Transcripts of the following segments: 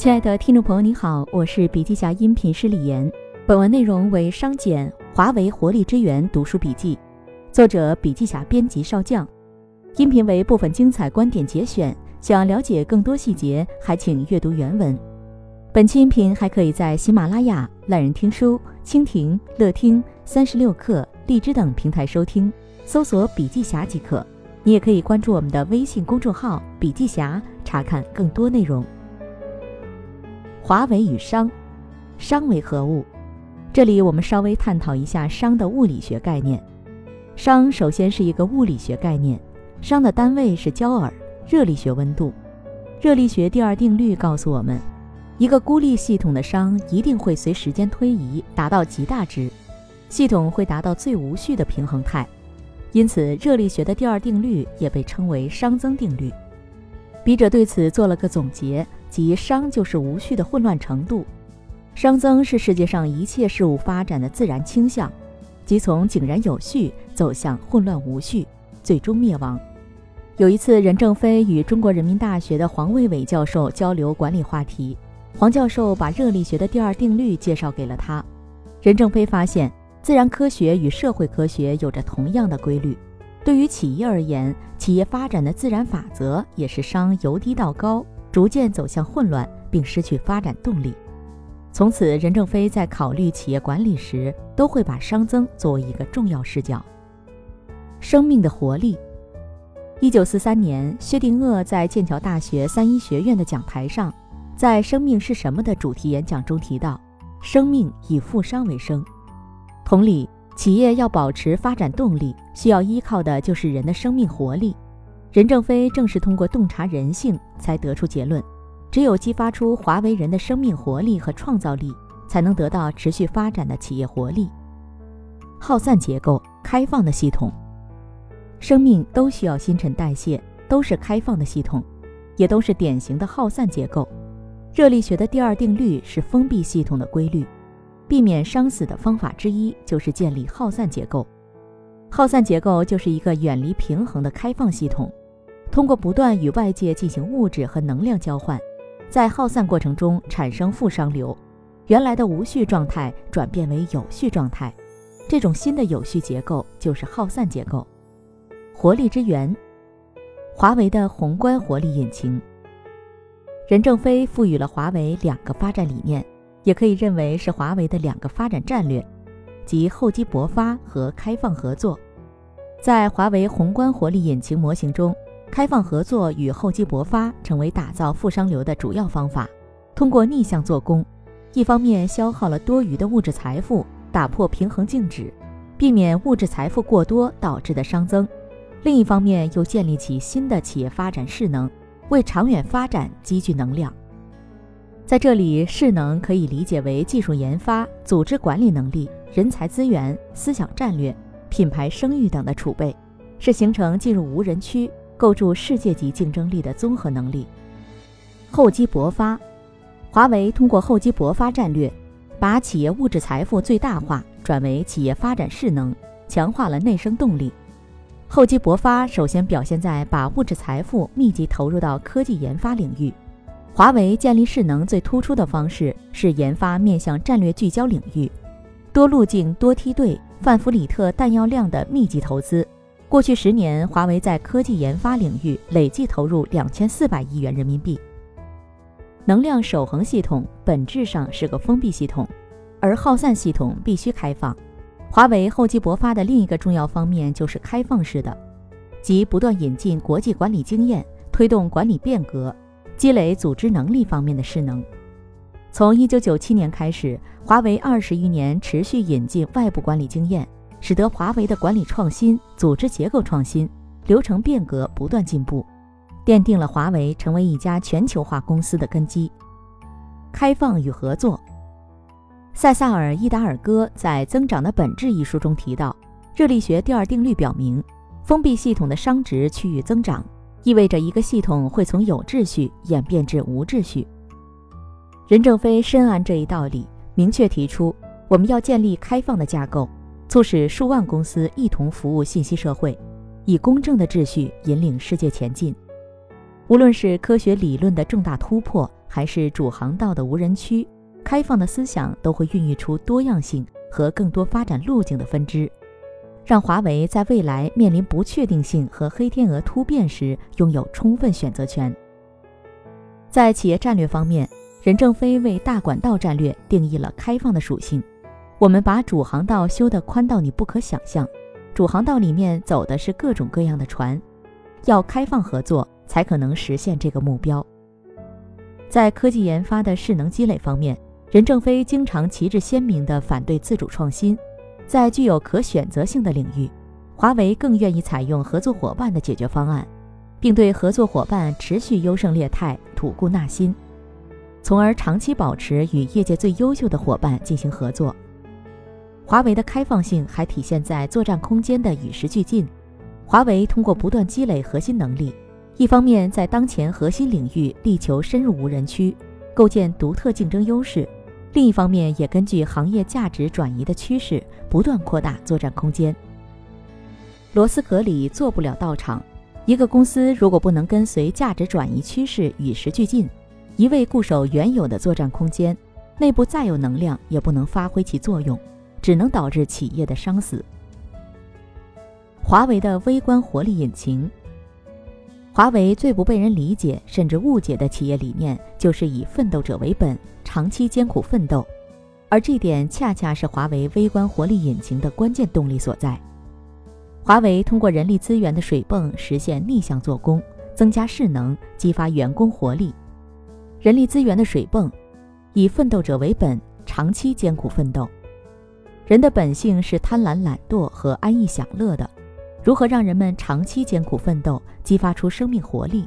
亲爱的听众朋友，你好，我是笔记侠音频师李岩。本文内容为商简华为活力之源读书笔记，作者笔记侠编辑少将。音频为部分精彩观点节选，想了解更多细节，还请阅读原文。本期音频还可以在喜马拉雅、懒人听书、蜻蜓、乐听、三十六课、荔枝等平台收听，搜索“笔记侠”即可。你也可以关注我们的微信公众号“笔记侠”，查看更多内容。华为与商，商为何物？这里我们稍微探讨一下商的物理学概念。商首先是一个物理学概念，商的单位是焦耳，热力学温度。热力学第二定律告诉我们，一个孤立系统的商一定会随时间推移达到极大值，系统会达到最无序的平衡态。因此，热力学的第二定律也被称为熵增定律。笔者对此做了个总结。即熵就是无序的混乱程度，熵增是世界上一切事物发展的自然倾向，即从井然有序走向混乱无序，最终灭亡。有一次，任正非与中国人民大学的黄卫伟教授交流管理话题，黄教授把热力学的第二定律介绍给了他。任正非发现，自然科学与社会科学有着同样的规律，对于企业而言，企业发展的自然法则也是熵由低到高。逐渐走向混乱，并失去发展动力。从此，任正非在考虑企业管理时，都会把熵增作为一个重要视角。生命的活力。一九四三年，薛定谔在剑桥大学三一学院的讲台上，在“生命是什么”的主题演讲中提到：“生命以富商为生。”同理，企业要保持发展动力，需要依靠的就是人的生命活力。任正非正是通过洞察人性，才得出结论：只有激发出华为人的生命活力和创造力，才能得到持续发展的企业活力。耗散结构，开放的系统，生命都需要新陈代谢，都是开放的系统，也都是典型的耗散结构。热力学的第二定律是封闭系统的规律，避免熵死的方法之一就是建立耗散结构。耗散结构就是一个远离平衡的开放系统。通过不断与外界进行物质和能量交换，在耗散过程中产生负熵流，原来的无序状态转变为有序状态，这种新的有序结构就是耗散结构。活力之源，华为的宏观活力引擎。任正非赋予了华为两个发展理念，也可以认为是华为的两个发展战略，即厚积薄发和开放合作。在华为宏观活力引擎模型中。开放合作与厚积薄发成为打造富商流的主要方法。通过逆向做工，一方面消耗了多余的物质财富，打破平衡静止，避免物质财富过多导致的熵增；另一方面又建立起新的企业发展势能，为长远发展积聚能量。在这里，势能可以理解为技术研发、组织管理能力、人才资源、思想战略、品牌声誉等的储备，是形成进入无人区。构筑世界级竞争力的综合能力。厚积薄发，华为通过厚积薄发战略，把企业物质财富最大化转为企业发展势能，强化了内生动力。厚积薄发首先表现在把物质财富密集投入到科技研发领域。华为建立势能最突出的方式是研发面向战略聚焦领域，多路径、多梯队、范弗里特弹药量的密集投资。过去十年，华为在科技研发领域累计投入两千四百亿元人民币。能量守恒系统本质上是个封闭系统，而耗散系统必须开放。华为厚积薄发的另一个重要方面就是开放式的，即不断引进国际管理经验，推动管理变革，积累组织能力方面的势能。从一九九七年开始，华为二十余年持续引进外部管理经验。使得华为的管理创新、组织结构创新、流程变革不断进步，奠定了华为成为一家全球化公司的根基。开放与合作，塞萨尔·伊达尔戈在《增长的本质》一书中提到，热力学第二定律表明，封闭系统的熵值趋于增长，意味着一个系统会从有秩序演变至无秩序。任正非深谙这一道理，明确提出，我们要建立开放的架构。促使数万公司一同服务信息社会，以公正的秩序引领世界前进。无论是科学理论的重大突破，还是主航道的无人区，开放的思想都会孕育出多样性和更多发展路径的分支，让华为在未来面临不确定性和黑天鹅突变时拥有充分选择权。在企业战略方面，任正非为大管道战略定义了开放的属性。我们把主航道修得宽到你不可想象，主航道里面走的是各种各样的船，要开放合作才可能实现这个目标。在科技研发的势能积累方面，任正非经常旗帜鲜明地反对自主创新，在具有可选择性的领域，华为更愿意采用合作伙伴的解决方案。并对合作伙伴持续优胜劣汰、吐故纳新，从而长期保持与业界最优秀的伙伴进行合作。华为的开放性还体现在作战空间的与时俱进。华为通过不断积累核心能力，一方面在当前核心领域力求深入无人区，构建独特竞争优势；另一方面也根据行业价值转移的趋势，不断扩大作战空间。螺丝格里做不了道场。一个公司如果不能跟随价值转移趋势与时俱进，一味固守原有的作战空间，内部再有能量也不能发挥其作用，只能导致企业的伤死。华为的微观活力引擎，华为最不被人理解甚至误解的企业理念就是以奋斗者为本，长期艰苦奋斗，而这点恰恰是华为微观活力引擎的关键动力所在。华为通过人力资源的水泵实现逆向做工，增加势能，激发员工活力。人力资源的水泵，以奋斗者为本，长期艰苦奋斗。人的本性是贪婪、懒惰和安逸享乐的，如何让人们长期艰苦奋斗，激发出生命活力？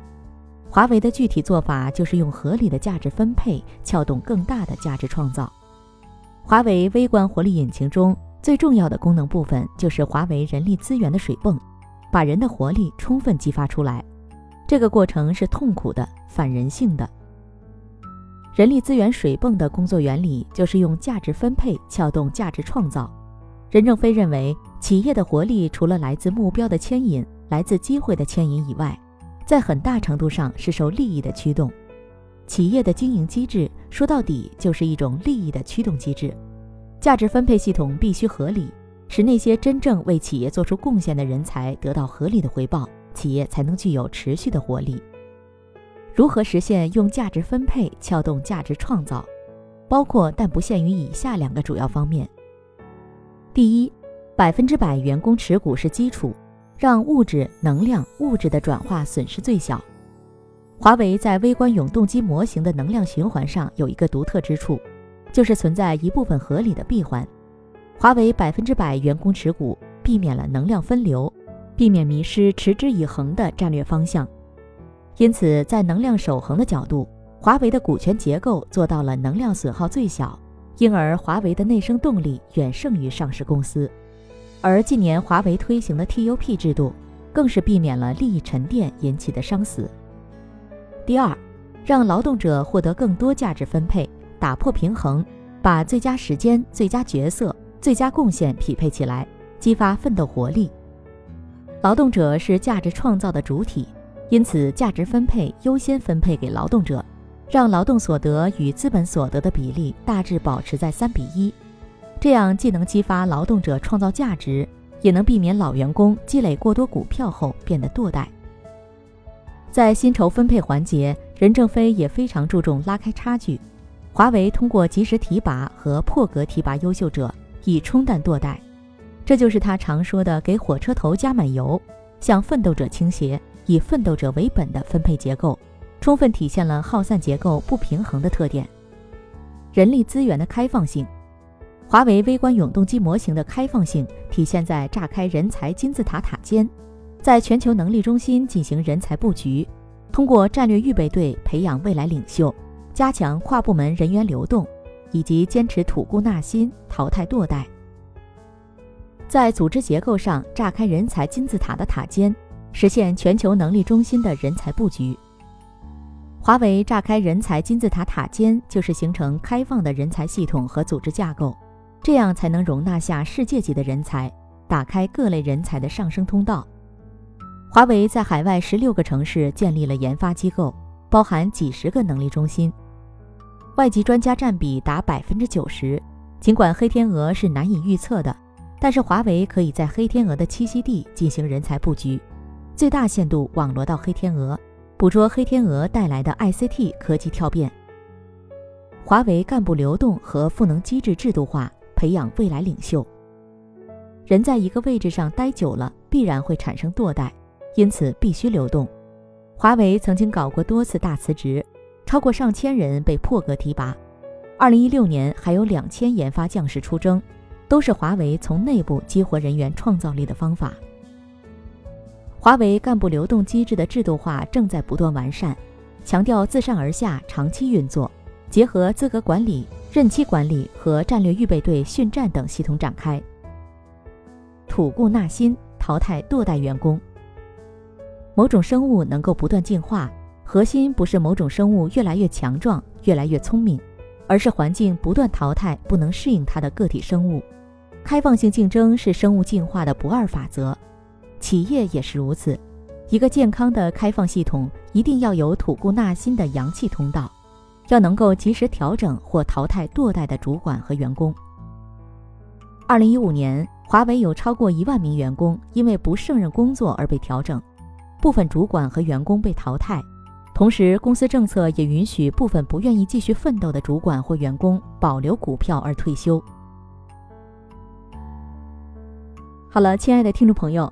华为的具体做法就是用合理的价值分配，撬动更大的价值创造。华为微观活力引擎中。最重要的功能部分就是华为人力资源的水泵，把人的活力充分激发出来。这个过程是痛苦的、反人性的。人力资源水泵的工作原理就是用价值分配撬动价值创造。任正非认为，企业的活力除了来自目标的牵引、来自机会的牵引以外，在很大程度上是受利益的驱动。企业的经营机制说到底就是一种利益的驱动机制。价值分配系统必须合理，使那些真正为企业做出贡献的人才得到合理的回报，企业才能具有持续的活力。如何实现用价值分配撬动价值创造？包括但不限于以下两个主要方面：第一，百分之百员工持股是基础，让物质、能量、物质的转化损失最小。华为在微观永动机模型的能量循环上有一个独特之处。就是存在一部分合理的闭环，华为百分之百员工持股，避免了能量分流，避免迷失持之以恒的战略方向。因此，在能量守恒的角度，华为的股权结构做到了能量损耗最小，因而华为的内生动力远胜于上市公司。而近年华为推行的 TUP 制度，更是避免了利益沉淀引起的伤死。第二，让劳动者获得更多价值分配。打破平衡，把最佳时间、最佳角色、最佳贡献匹配起来，激发奋斗活力。劳动者是价值创造的主体，因此价值分配优先分配给劳动者，让劳动所得与资本所得的比例大致保持在三比一。这样既能激发劳动者创造价值，也能避免老员工积累过多股票后变得堕怠。在薪酬分配环节，任正非也非常注重拉开差距。华为通过及时提拔和破格提拔优秀者，以冲淡堕怠，这就是他常说的“给火车头加满油”，向奋斗者倾斜，以奋斗者为本的分配结构，充分体现了耗散结构不平衡的特点。人力资源的开放性，华为微观永动机模型的开放性体现在炸开人才金字塔塔尖，在全球能力中心进行人才布局，通过战略预备队培养未来领袖。加强跨部门人员流动，以及坚持吐故纳新、淘汰堕代，在组织结构上炸开人才金字塔的塔尖，实现全球能力中心的人才布局。华为炸开人才金字塔塔尖，就是形成开放的人才系统和组织架构，这样才能容纳下世界级的人才，打开各类人才的上升通道。华为在海外十六个城市建立了研发机构，包含几十个能力中心。外籍专家占比达百分之九十。尽管黑天鹅是难以预测的，但是华为可以在黑天鹅的栖息地进行人才布局，最大限度网罗到黑天鹅，捕捉黑天鹅带来的 ICT 科技跳变。华为干部流动和赋能机制制度化，培养未来领袖。人在一个位置上待久了，必然会产生堕代，因此必须流动。华为曾经搞过多次大辞职，超过上千人被破格提拔。二零一六年还有两千研发将士出征，都是华为从内部激活人员创造力的方法。华为干部流动机制的制度化正在不断完善，强调自上而下长期运作，结合资格管理、任期管理和战略预备队训战等系统展开。吐故纳新，淘汰堕代员工。某种生物能够不断进化，核心不是某种生物越来越强壮、越来越聪明。而是环境不断淘汰不能适应它的个体生物，开放性竞争是生物进化的不二法则，企业也是如此。一个健康的开放系统一定要有吐故纳新的阳气通道，要能够及时调整或淘汰堕代的主管和员工。二零一五年，华为有超过一万名员工因为不胜任工作而被调整，部分主管和员工被淘汰。同时，公司政策也允许部分不愿意继续奋斗的主管或员工保留股票而退休。好了，亲爱的听众朋友，